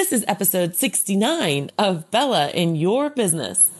This is episode 69 of Bella in Your Business.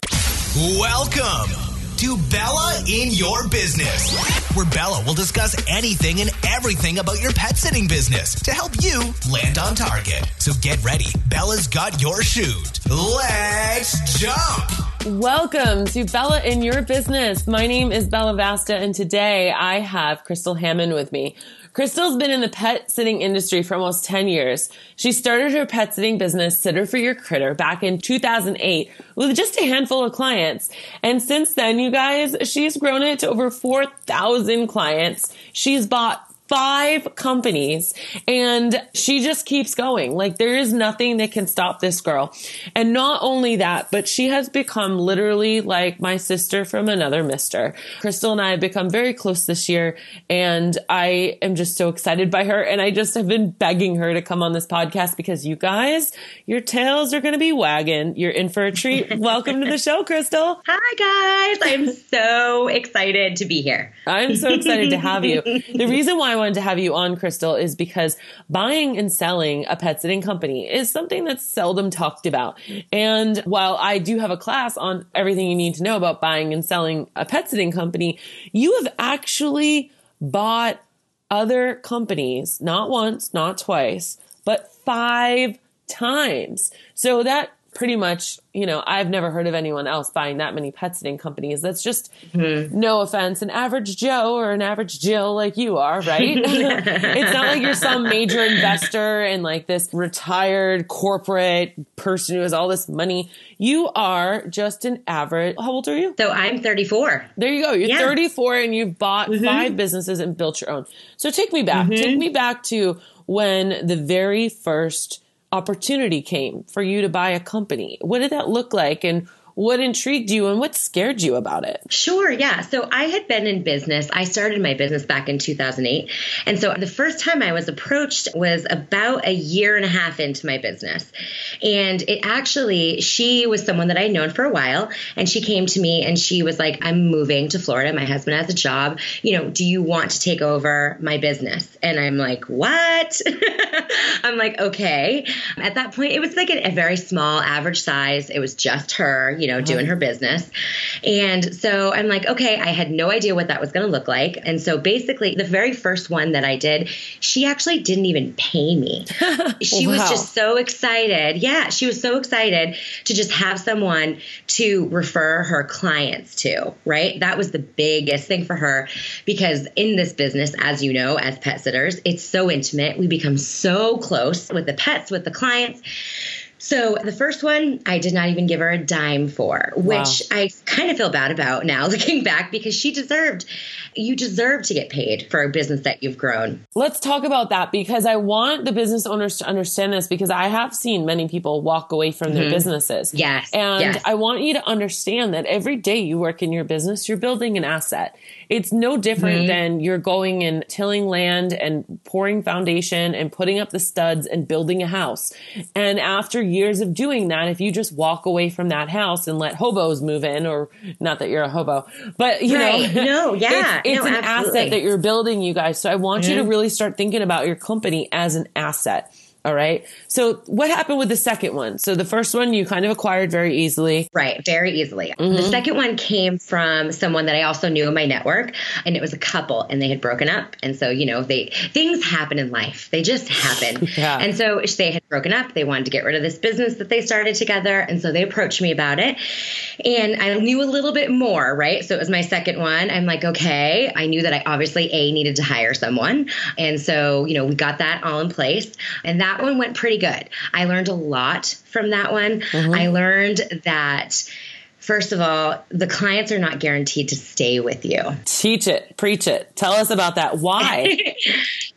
Welcome to Bella in Your Business, where Bella will discuss anything and everything about your pet sitting business to help you land on target. So get ready. Bella's got your chute. Let's jump. Welcome to Bella in Your Business. My name is Bella Vasta, and today I have Crystal Hammond with me. Crystal's been in the pet sitting industry for almost 10 years. She started her pet sitting business, Sitter for Your Critter, back in 2008 with just a handful of clients. And since then, you guys, she's grown it to over 4,000 clients. She's bought five companies and she just keeps going. Like there is nothing that can stop this girl. And not only that, but she has become literally like my sister from another mister. Crystal and I have become very close this year and I am just so excited by her. And I just have been begging her to come on this podcast because you guys, your tails are going to be wagging. You're in for a treat. Welcome to the show, Crystal. Hi guys. I'm so excited to be here. I'm so excited to have you. The reason why I wanted to have you on, Crystal, is because buying and selling a pet sitting company is something that's seldom talked about. And while I do have a class on everything you need to know about buying and selling a pet sitting company, you have actually bought other companies, not once, not twice, but five times. So that pretty much, you know, I've never heard of anyone else buying that many pet sitting companies. That's just, mm-hmm. no offense, an average Joe or an average Jill like you are, right? it's not like you're some major investor and like this retired corporate person who has all this money. You are just an average. How old are you? So I'm 34. There you go. You're yeah. 34 and you've bought mm-hmm. five businesses and built your own. So take me back. Mm-hmm. Take me back to when the very first opportunity came for you to buy a company? What did that look like? And what intrigued you and what scared you about it? Sure, yeah. So I had been in business. I started my business back in 2008. And so the first time I was approached was about a year and a half into my business. And it actually, she was someone that I'd known for a while. And she came to me and she was like, I'm moving to Florida. My husband has a job. You know, do you want to take over my business? And I'm like, what? I'm like, okay. At that point, it was like a, a very small, average size. It was just her, you know know, uh-huh. doing her business. And so I'm like, okay, I had no idea what that was going to look like. And so basically, the very first one that I did, she actually didn't even pay me. she wow. was just so excited. Yeah, she was so excited to just have someone to refer her clients to, right? That was the biggest thing for her because in this business, as you know, as pet sitters, it's so intimate. We become so close with the pets, with the clients. So the first one, I did not even give her a dime for, which wow. I kind of feel bad about now looking back because she deserved, you deserve to get paid for a business that you've grown. Let's talk about that because I want the business owners to understand this because I have seen many people walk away from their mm-hmm. businesses. Yes. And yes. I want you to understand that every day you work in your business, you're building an asset. It's no different mm-hmm. than you're going and tilling land and pouring foundation and putting up the studs and building a house. And after years of doing that, if you just walk away from that house and let hobos move in, or not that you're a hobo, but you right. know, no, yeah, it's, it's no, an absolutely. asset that you're building, you guys. So I want mm-hmm. you to mm-hmm. really start thinking about your company as an asset. All right. So what happened with the second one? So the first one you kind of acquired very easily. Right. Very easily. Mm-hmm. The second one came from someone that I also knew in my network and it was a couple and they had broken up. And so, you know, they, things happen in life. They just happen. yeah. And so they had broken up. They wanted to get rid of this business that they started together. And so they approached me about it and I knew a little bit more. Right. So it was my second one. I'm like, okay, I knew that I obviously a needed to hire someone. And so, you know, we got that all in place and that that one went pretty good. I learned a lot from that one. Mm-hmm. I learned that First of all, the clients are not guaranteed to stay with you. Teach it, preach it. Tell us about that. Why?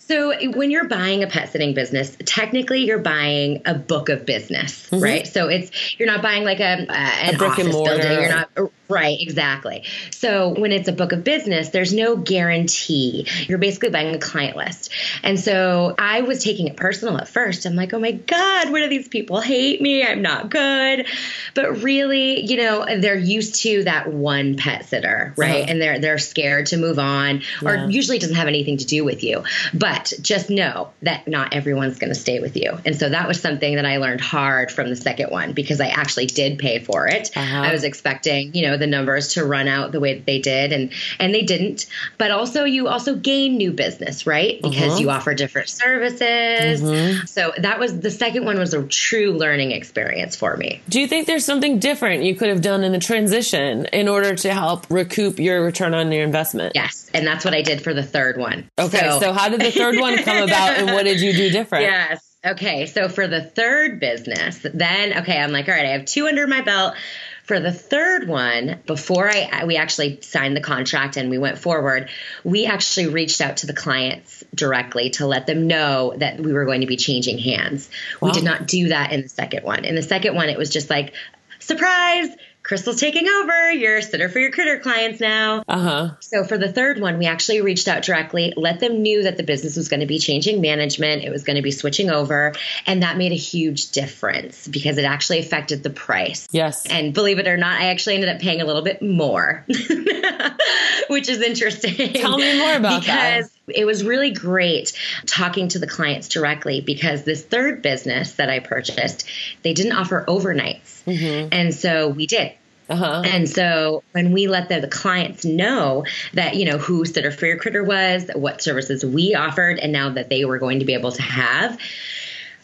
So when you're buying a pet sitting business, technically you're buying a book of business, mm-hmm. right? So it's you're not buying like a, a an a brick and mortar. Building. You're not Right, exactly. So when it's a book of business, there's no guarantee. You're basically buying a client list. And so I was taking it personal at first. I'm like, oh my God, what do these people hate me? I'm not good. But really, you know, they're used to that one pet sitter, right? Uh-huh. And they're they're scared to move on, yeah. or usually it doesn't have anything to do with you. But just know that not everyone's gonna stay with you. And so that was something that I learned hard from the second one because I actually did pay for it. Uh-huh. I was expecting, you know, the numbers to run out the way that they did and and they didn't but also you also gain new business right because uh-huh. you offer different services uh-huh. so that was the second one was a true learning experience for me do you think there's something different you could have done in the transition in order to help recoup your return on your investment yes and that's what i did for the third one okay so, so how did the third one come about and what did you do different yes Okay, so for the third business, then okay, I'm like, all right, I have two under my belt. For the third one, before I we actually signed the contract and we went forward, we actually reached out to the clients directly to let them know that we were going to be changing hands. Wow. We did not do that in the second one. In the second one, it was just like surprise Crystal's taking over. You're a sitter for your critter clients now. Uh huh. So for the third one, we actually reached out directly, let them knew that the business was going to be changing management. It was going to be switching over. And that made a huge difference because it actually affected the price. Yes. And believe it or not, I actually ended up paying a little bit more, which is interesting. Tell me more about because that. It was really great talking to the clients directly because this third business that I purchased, they didn't offer overnights. Mm-hmm. And so we did. Uh-huh. And so when we let the, the, clients know that, you know, who Sitter for Your Critter was, what services we offered, and now that they were going to be able to have,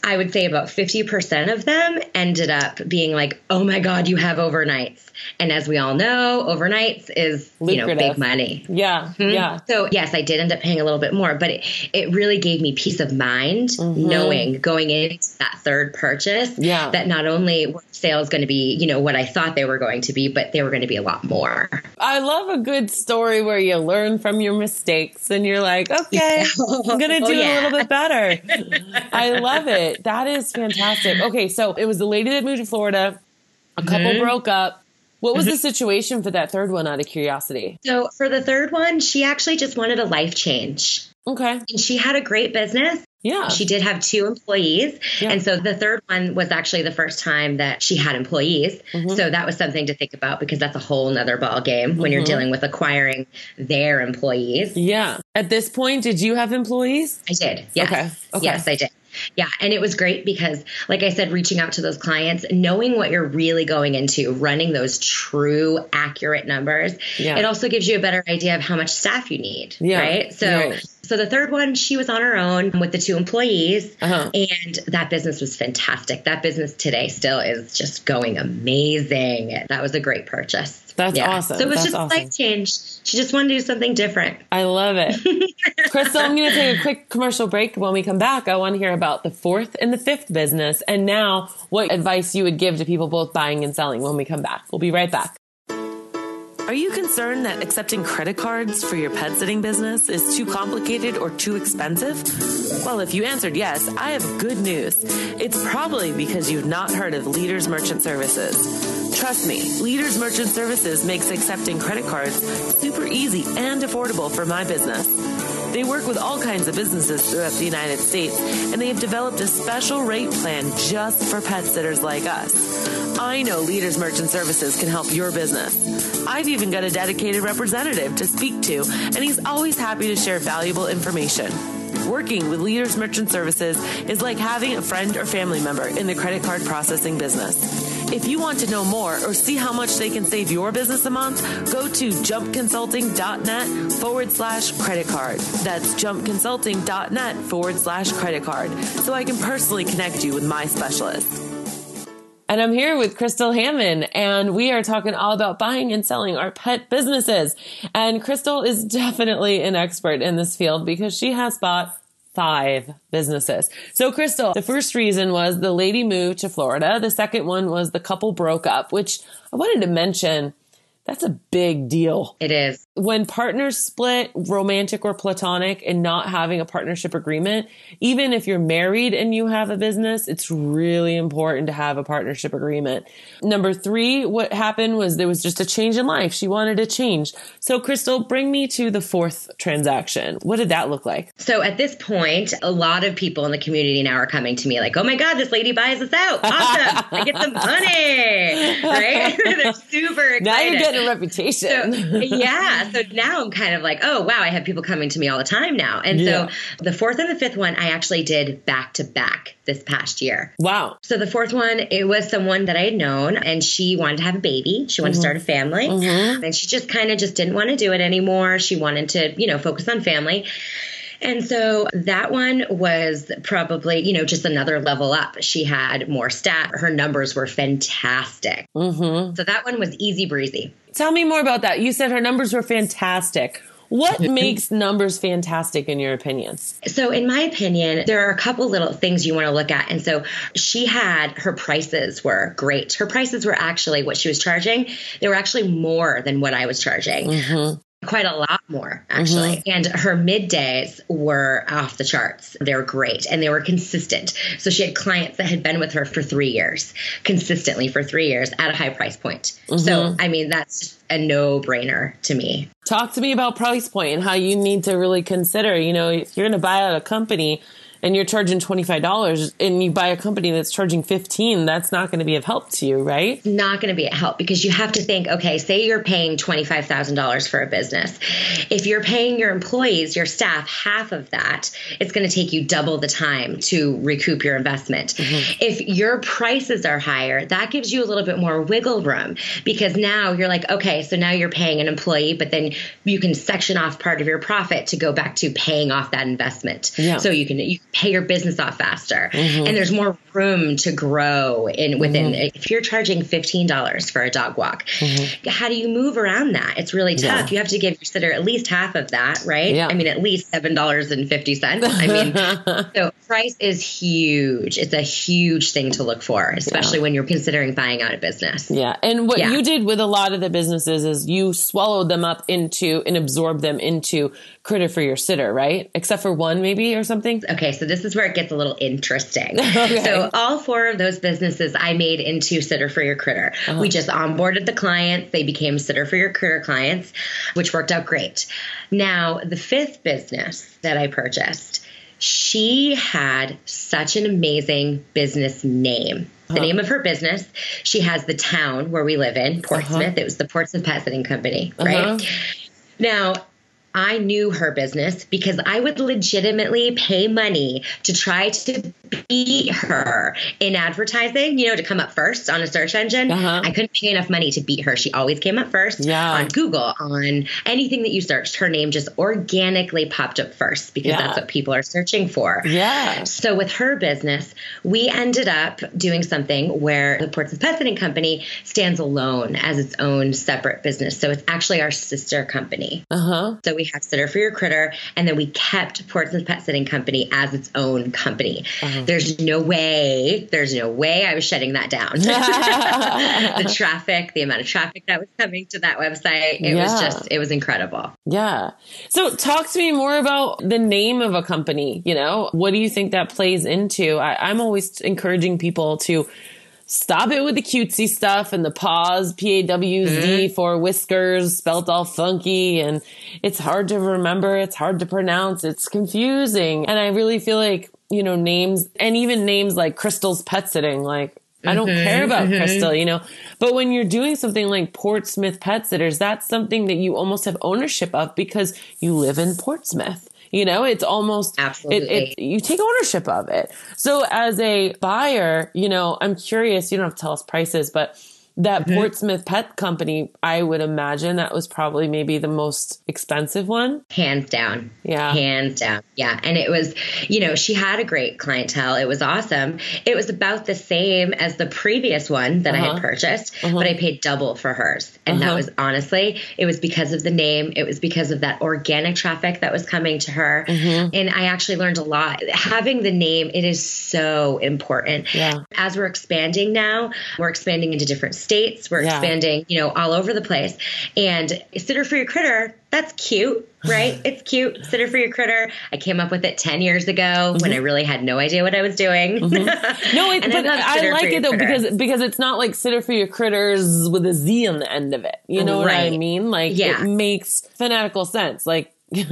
I would say about 50% of them ended up being like, oh my God, you have overnights. And as we all know, overnights is, Lucrative. you know, big money. Yeah. Mm-hmm. Yeah. So yes, I did end up paying a little bit more, but it, it really gave me peace of mind mm-hmm. knowing going into that third purchase yeah. that not only were sales going to be, you know, what I thought they were going to be, but they were going to be a lot more. I love a good story where you learn from your mistakes and you're like, okay, I'm going to oh, do oh, yeah. a little bit better. I love it it. That is fantastic. Okay, so it was the lady that moved to Florida. A couple mm-hmm. broke up. What was mm-hmm. the situation for that third one out of curiosity? So, for the third one, she actually just wanted a life change. Okay. And she had a great business. Yeah. She did have two employees. Yeah. And so the third one was actually the first time that she had employees. Mm-hmm. So that was something to think about because that's a whole nother ball game when mm-hmm. you're dealing with acquiring their employees. Yeah. At this point, did you have employees? I did. Yes. Okay. okay. Yes, I did. Yeah. And it was great because, like I said, reaching out to those clients, knowing what you're really going into, running those true, accurate numbers, yeah. it also gives you a better idea of how much staff you need. Yeah. Right. So, right. So the third one, she was on her own with the two employees, uh-huh. and that business was fantastic. That business today still is just going amazing. That was a great purchase. That's yeah. awesome. So it was That's just awesome. life change. She just wanted to do something different. I love it. Crystal, I'm going to take a quick commercial break. When we come back, I want to hear about the fourth and the fifth business, and now what advice you would give to people both buying and selling when we come back. We'll be right back. Are you concerned that accepting credit cards for your pet sitting business is too complicated or too expensive? Well, if you answered yes, I have good news. It's probably because you've not heard of Leaders Merchant Services. Trust me, Leaders Merchant Services makes accepting credit cards super easy and affordable for my business. They work with all kinds of businesses throughout the United States, and they have developed a special rate plan just for pet sitters like us. I know Leaders Merchant Services can help your business. I've even got a dedicated representative to speak to, and he's always happy to share valuable information. Working with Leaders Merchant Services is like having a friend or family member in the credit card processing business. If you want to know more or see how much they can save your business a month, go to jumpconsulting.net forward slash credit card. That's jumpconsulting.net forward slash credit card so I can personally connect you with my specialist. And I'm here with Crystal Hammond and we are talking all about buying and selling our pet businesses. And Crystal is definitely an expert in this field because she has bought five businesses. So Crystal, the first reason was the lady moved to Florida. The second one was the couple broke up, which I wanted to mention That's a big deal. It is. When partners split, romantic or platonic, and not having a partnership agreement, even if you're married and you have a business, it's really important to have a partnership agreement. Number three, what happened was there was just a change in life. She wanted to change. So, Crystal, bring me to the fourth transaction. What did that look like? So, at this point, a lot of people in the community now are coming to me like, oh my God, this lady buys us out. Awesome. I get some money. Right? They're super excited. Now you're getting a reputation. So, yeah. So now I'm kind of like, oh, wow, I have people coming to me all the time now. And yeah. so the fourth and the fifth one, I actually did back to back this past year. Wow. So the fourth one, it was someone that I had known and she wanted to have a baby. She wanted mm-hmm. to start a family. Mm-hmm. And she just kind of just didn't want to do it anymore. She wanted to, you know, focus on family. And so that one was probably, you know, just another level up. She had more stat. Her numbers were fantastic. Mm-hmm. So that one was easy breezy. Tell me more about that. You said her numbers were fantastic. What makes numbers fantastic in your opinion? So, in my opinion, there are a couple little things you want to look at. And so, she had her prices were great. Her prices were actually what she was charging, they were actually more than what I was charging. Mm-hmm quite a lot more actually. Mm-hmm. and her middays were off the charts. They were great. And they were consistent. So she had clients that had been with her for three years consistently for three years at a high price point. Mm-hmm. so i mean that's a no-brainer to me. Talk to me about price point and how you need to really consider you know if you're going to buy out a company and you're charging $25 and you buy a company that's charging 15 that's not going to be of help to you right not going to be a help because you have to think okay say you're paying $25000 for a business if you're paying your employees your staff half of that it's going to take you double the time to recoup your investment mm-hmm. if your prices are higher that gives you a little bit more wiggle room because now you're like okay so now you're paying an employee but then you can section off part of your profit to go back to paying off that investment yeah. so you can you pay your business off faster mm-hmm. and there's more room to grow in within mm-hmm. if you're charging $15 for a dog walk mm-hmm. how do you move around that it's really tough yeah. you have to give your sitter at least half of that right yeah. i mean at least $7.50 i mean so price is huge it's a huge thing to look for especially yeah. when you're considering buying out a business yeah and what you did with a lot of the businesses is you swallowed them up into and absorbed them into critter for your sitter right except for one maybe or something okay so this is where it gets a little interesting. okay. So all four of those businesses I made into Sitter for Your Critter. Uh-huh. We just onboarded the clients. They became Sitter for Your Critter clients, which worked out great. Now, the fifth business that I purchased, she had such an amazing business name. The uh-huh. name of her business, she has the town where we live in, Portsmouth. Uh-huh. It was the Portsmouth Pet Sitting Company, right? Uh-huh. Now, I knew her business because I would legitimately pay money to try to beat her in advertising, you know, to come up first on a search engine. Uh-huh. I couldn't pay enough money to beat her. She always came up first yeah. on Google, on anything that you searched. Her name just organically popped up first because yeah. that's what people are searching for. Yeah. So with her business, we ended up doing something where the Portsmouth Pet Sitting Company stands alone as its own separate business. So it's actually our sister company. Uh-huh. So we have Sitter for Your Critter, and then we kept Portsmouth Pet Sitting Company as its own company. Uh-huh. There's no way, there's no way I was shutting that down. the traffic, the amount of traffic that was coming to that website, it yeah. was just, it was incredible. Yeah. So talk to me more about the name of a company. You know, what do you think that plays into? I, I'm always encouraging people to stop it with the cutesy stuff and the paws, P A W Z mm-hmm. for whiskers, spelt all funky. And it's hard to remember. It's hard to pronounce. It's confusing. And I really feel like, you know, names and even names like Crystal's pet sitting, like, I don't mm-hmm, care about mm-hmm. Crystal, you know, but when you're doing something like Portsmouth Pet Sitters, that's something that you almost have ownership of because you live in Portsmouth. You know, it's almost absolutely it, it, you take ownership of it. So as a buyer, you know, I'm curious. You don't have to tell us prices, but that mm-hmm. Portsmouth Pet Company, I would imagine that was probably maybe the most expensive one. Hands down. Yeah. Hands down. Yeah. And it was, you know, she had a great clientele. It was awesome. It was about the same as the previous one that uh-huh. I had uh-huh. purchased, uh-huh. but I paid double for hers. And uh-huh. that was honestly, it was because of the name. It was because of that organic traffic that was coming to her. Mm-hmm. And I actually learned a lot. Having the name, it is so important. Yeah. As we're expanding now, we're expanding into different states. We're Yeah. expanding, you know, all over the place. And sitter for your critter, that's cute, right? it's cute. Sitter for your critter. I came up with it 10 years ago when mm-hmm. I really had no idea what I was doing. Mm-hmm. No, it, but love I, like it though critter. because because it's not like sitter for your critters with a Z on the end of it. You know what I mean? Like Yeah. it makes fanatical sense. Like you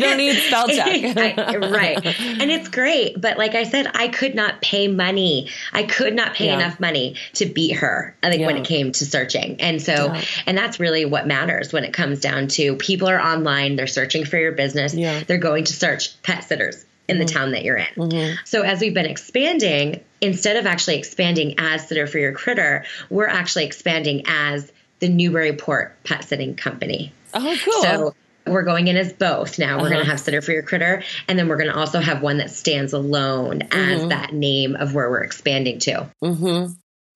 don't need spell check. I- right. And it's great. But like I said, I could not pay money. I could not pay Yeah. enough money to beat her, I like when Yeah. it came to searching. And so, Yeah. and that's really what matters when it comes down to people are online, they're searching for your business, Yeah. Mm-hmm. they're going to search pet sitters in the town that you're in. So as we've been expanding, instead of actually expanding as sitter for your critter, we're actually expanding as the Newburyport Pet Sitting Company. oh, cool. So we're going in as both now. We're going Uh-huh. to have Sitter for Your Critter, and then we're going to also have one that stands alone Mm-hmm. as that name of where we're expanding to. hmm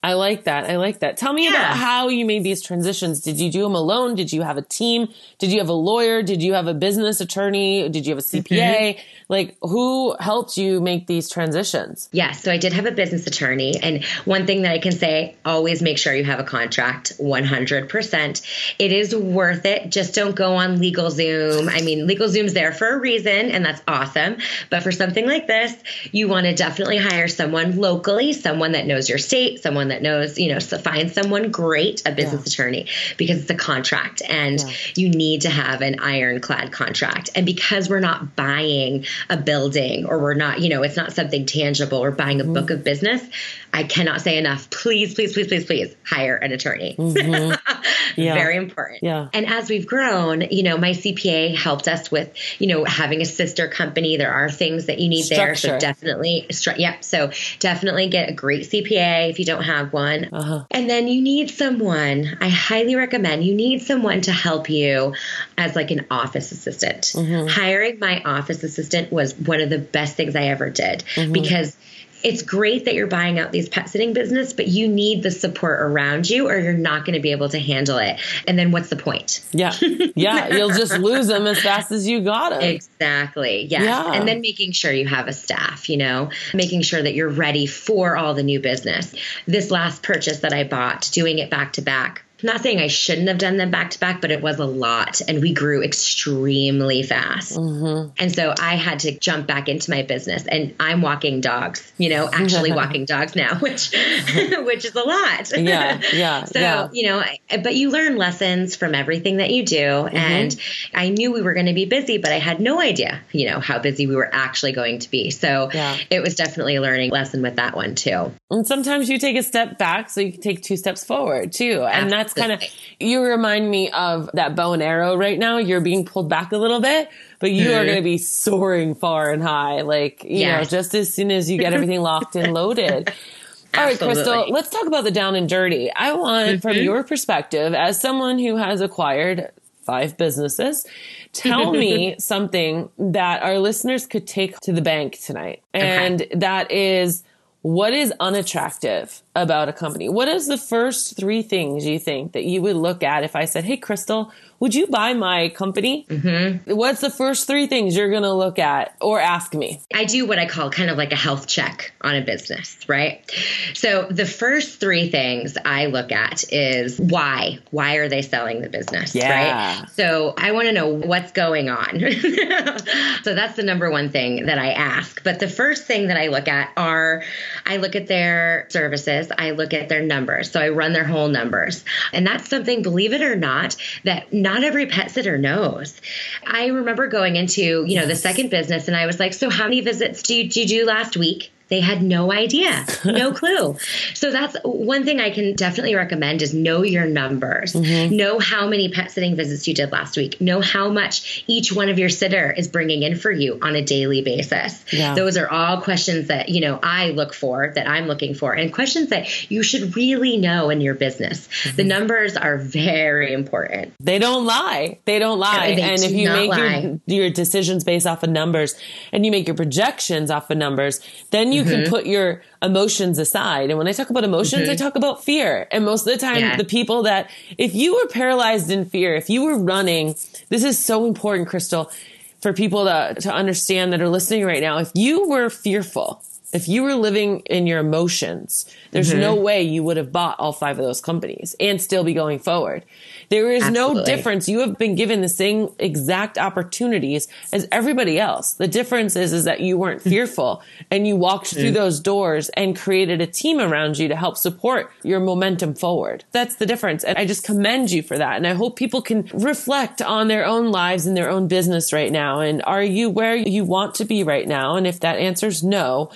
I like that. I like that. Tell me Yeah. about how you made these transitions. Did you do them alone? Did you have a team? Did you have a lawyer? Did you have a business attorney? Did you have a CPA? Mm-hmm. Like, who helped you make these transitions? Yes, so I did have a business attorney, and one thing that I can say: always make sure you have a contract. One hundred percent, it is worth it. Just don't go on LegalZoom. I mean, LegalZoom's there for a reason, and that's awesome. But for something like this, you want to definitely hire someone locally, someone that knows your state, someone that knows, you know, so find someone great, a business attorney, because it's a contract, and Yeah. you need to have an ironclad contract. And because we're not buying a building or we're not, you know, it's not something tangible, we're buying a mm-hmm. book of business. I cannot say enough. Please, please, please, please, please hire an attorney. Yeah. Very important. Yeah. And as we've grown, you know, my CPA helped us with, you know, having a sister company. There are things that you need there. So definitely, stru- yep. So definitely get a great CPA if you don't have one. Uh-huh. And then you need someone, I highly recommend you need someone to help you as like an office assistant. Mm-hmm. Hiring my office assistant was one of the best things I ever did Mm-hmm. because it's great that you're buying out these pet sitting business, but you need the support around you or you're not going to be able to handle it. And then what's the point? Yeah. Yeah. You'll just lose them as fast as you got them. Exactly. Yes. Yeah. And then making sure you have a staff, you know, making sure that you're ready for all the new business. This last purchase that I bought, doing it back to back. Not saying I shouldn't have done them back to back, but it was a lot and we grew extremely fast. Mm-hmm. And so I had to jump back into my business and I'm walking dogs, you know, actually walking dogs now, which which is a lot. Yeah, yeah, so, yeah. you know, but you learn lessons from everything that you do Mm-hmm. and I knew we were going to be busy, but I had no idea, you know, how busy we were actually going to be. So, Yeah. it was definitely a learning lesson with that one too. And sometimes you take a step back so you can take two steps forward too. And that's kind of, you remind me of that bow and arrow right now. You're being pulled back a little bit, but you are going to mm-hmm. be soaring far and high. Like, you know, just as soon as you get everything locked and loaded. All right, Crystal, let's talk about the down and dirty. I want, from mm-hmm. your perspective, as someone who has acquired five businesses, tell me something that our listeners could take to the bank tonight. And that is what is unattractive about a company? What is the first three things you think that you would look at if I said, Hey, Crystal, would you buy my company? Mm-hmm. What's the first three things you're going to look at or ask me? I do what I call kind of like a health check on a business, right? So the first three things I look at is why? Why are they selling the business, Yeah. right? So I want to know what's going on. so that's the number one thing that I ask. But the first thing that I look at are I look at their services, I look at their numbers. So I run their whole numbers. And that's something, believe it or not, that not every pet sitter knows. I remember going into, you know, the second business and I was like, so how many visits do you, did you do last week? They had no idea, no clue. So that's one thing I can definitely recommend is know your numbers. Mm-hmm. Know how many pet sitting visits you did last week. Know how much each one of your sitter is bringing in for you on a daily basis. Yeah. Those are all questions that, you know, I look for, that I'm looking for, and questions that you should really know in your business. Mm-hmm. The numbers are very important. They don't lie. They don't lie. They and if you make your your decisions based off of numbers and you make your projections off of numbers, then you Mm-hmm. can put your emotions aside. And when I talk about emotions, I talk about fear. And most of the time, Yeah. the people that if you were paralyzed in fear, if you were running, this is so important, Crystal, for people to to understand that are listening right now. If you were fearful, If you were living in your emotions, there's mm-hmm. no way you would have bought all five of those companies and still be going forward. There is Absolutely. no difference. You have been given the same exact opportunities as everybody else. The difference is, is that you weren't fearful and you walked through mm. those doors and created a team around you to help support your momentum forward. That's the difference. And I just commend you for that. And I hope people can reflect on their own lives and their own business right now. And are you where you want to be right now? And if that answer's no,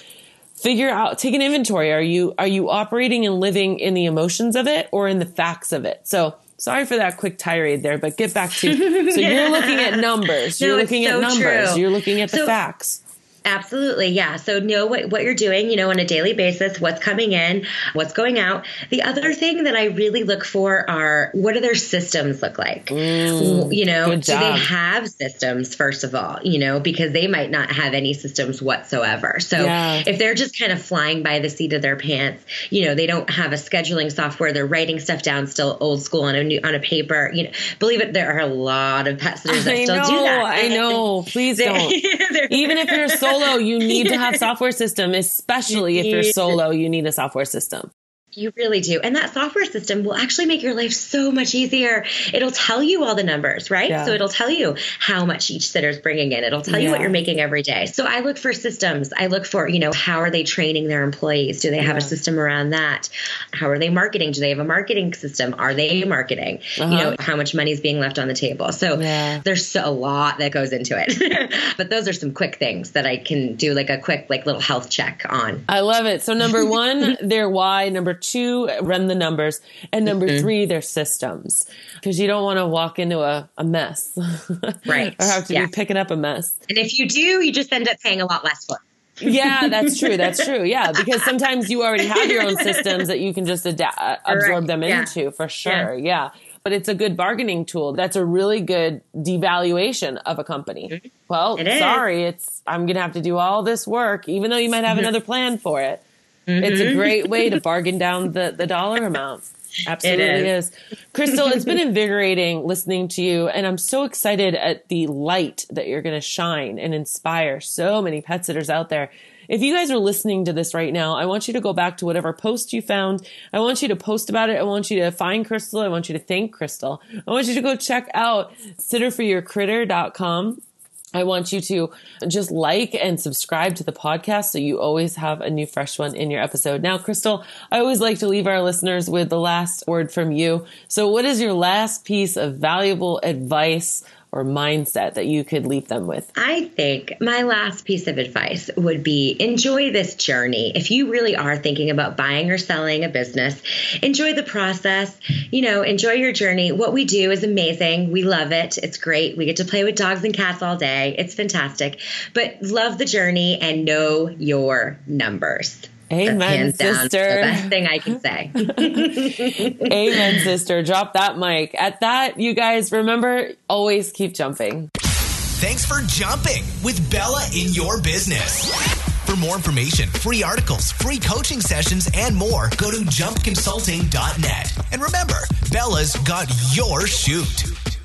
figure out take an inventory. Are you are you operating and living in the emotions of it or in the facts of it? So sorry for that quick tirade there but get back to so you're looking at numbers. You're looking so at numbers. true. you're looking at the so, facts Absolutely. Yeah. So know what, what you're doing, you know, on a daily basis, what's coming in, what's going out. The other thing that I really look for are what do their systems look like? Mm, you know, do they have systems, first of all, you know, because they might not have any systems whatsoever. So yeah. if they're just kind of flying by the seat of their pants, you know, they don't have a scheduling software, they're writing stuff down still old school on a new, on a paper, you know, believe it, there are a lot of pet sitters that I still know, do that. I know. Please don't. Even if you're so solo, you need to have software system, especially if you're solo, you need a software system. You really do. And that software system will actually make your life so much easier. It'll tell you all the numbers, right? Yeah. So it'll tell you how much each sitter's bringing in. It'll tell you what you're making every day. So I look for systems. I look for, you know, how are they training their employees? Do they have yeah. a system around that? How are they marketing? Do they have a marketing system? Are they marketing? Uh-huh. You know, how much money is being left on the table? So yeah. there's a lot that goes into it. but those are some quick things that I can do like a quick like little health check on. I love it. So number 1, their why, number two, run the numbers. And number mm-hmm. three, their systems. Because you don't want to walk into a, a mess. Right. or have to yeah. be picking up a mess. And if you do, you just end up paying a lot less for yeah, that's true. That's true. Yeah, because sometimes you already have your own systems that you can just adapt, uh, absorb right. them yeah. into for sure. Yeah. yeah. But it's a good bargaining tool. That's a really good devaluation of a company. Mm-hmm. Well, it sorry, it's I'm going to have to do all this work even though you might have mm-hmm. another plan for it. Mm-hmm. It's a mm-hmm. great way to bargain down the, the dollar amount. Absolutely is. is. Crystal, it's been invigorating listening to you, and I'm so excited at the light that you're going to shine and inspire so many pet sitters out there. If you guys are listening to this right now, I want you to go back to whatever post you found. I want you to post about it. I want you to find Crystal. I want you to thank Crystal. I want you to go check out sitterforyourcritter.com I want you to just like and subscribe to the podcast so you always have a new fresh one in your episode. Now, Crystal, I always like to leave our listeners with the last word from you. So what is your last piece of valuable advice or mindset that you could leave them with? I think my last piece of advice would be enjoy this journey. If you really are thinking about buying or selling a business, enjoy the process. You know, enjoy your journey. What we do is amazing. We love it. It's great. We get to play with dogs and cats all day. It's fantastic. But love the journey and know your numbers. Amen, sister. the best thing I can say. Amen, sister. Drop that mic. At that, you guys remember always keep jumping. Thanks for jumping with Bella in your business. For more information, free articles, free coaching sessions, and more, go to jumpconsulting.net. And remember, Bella's got your chute.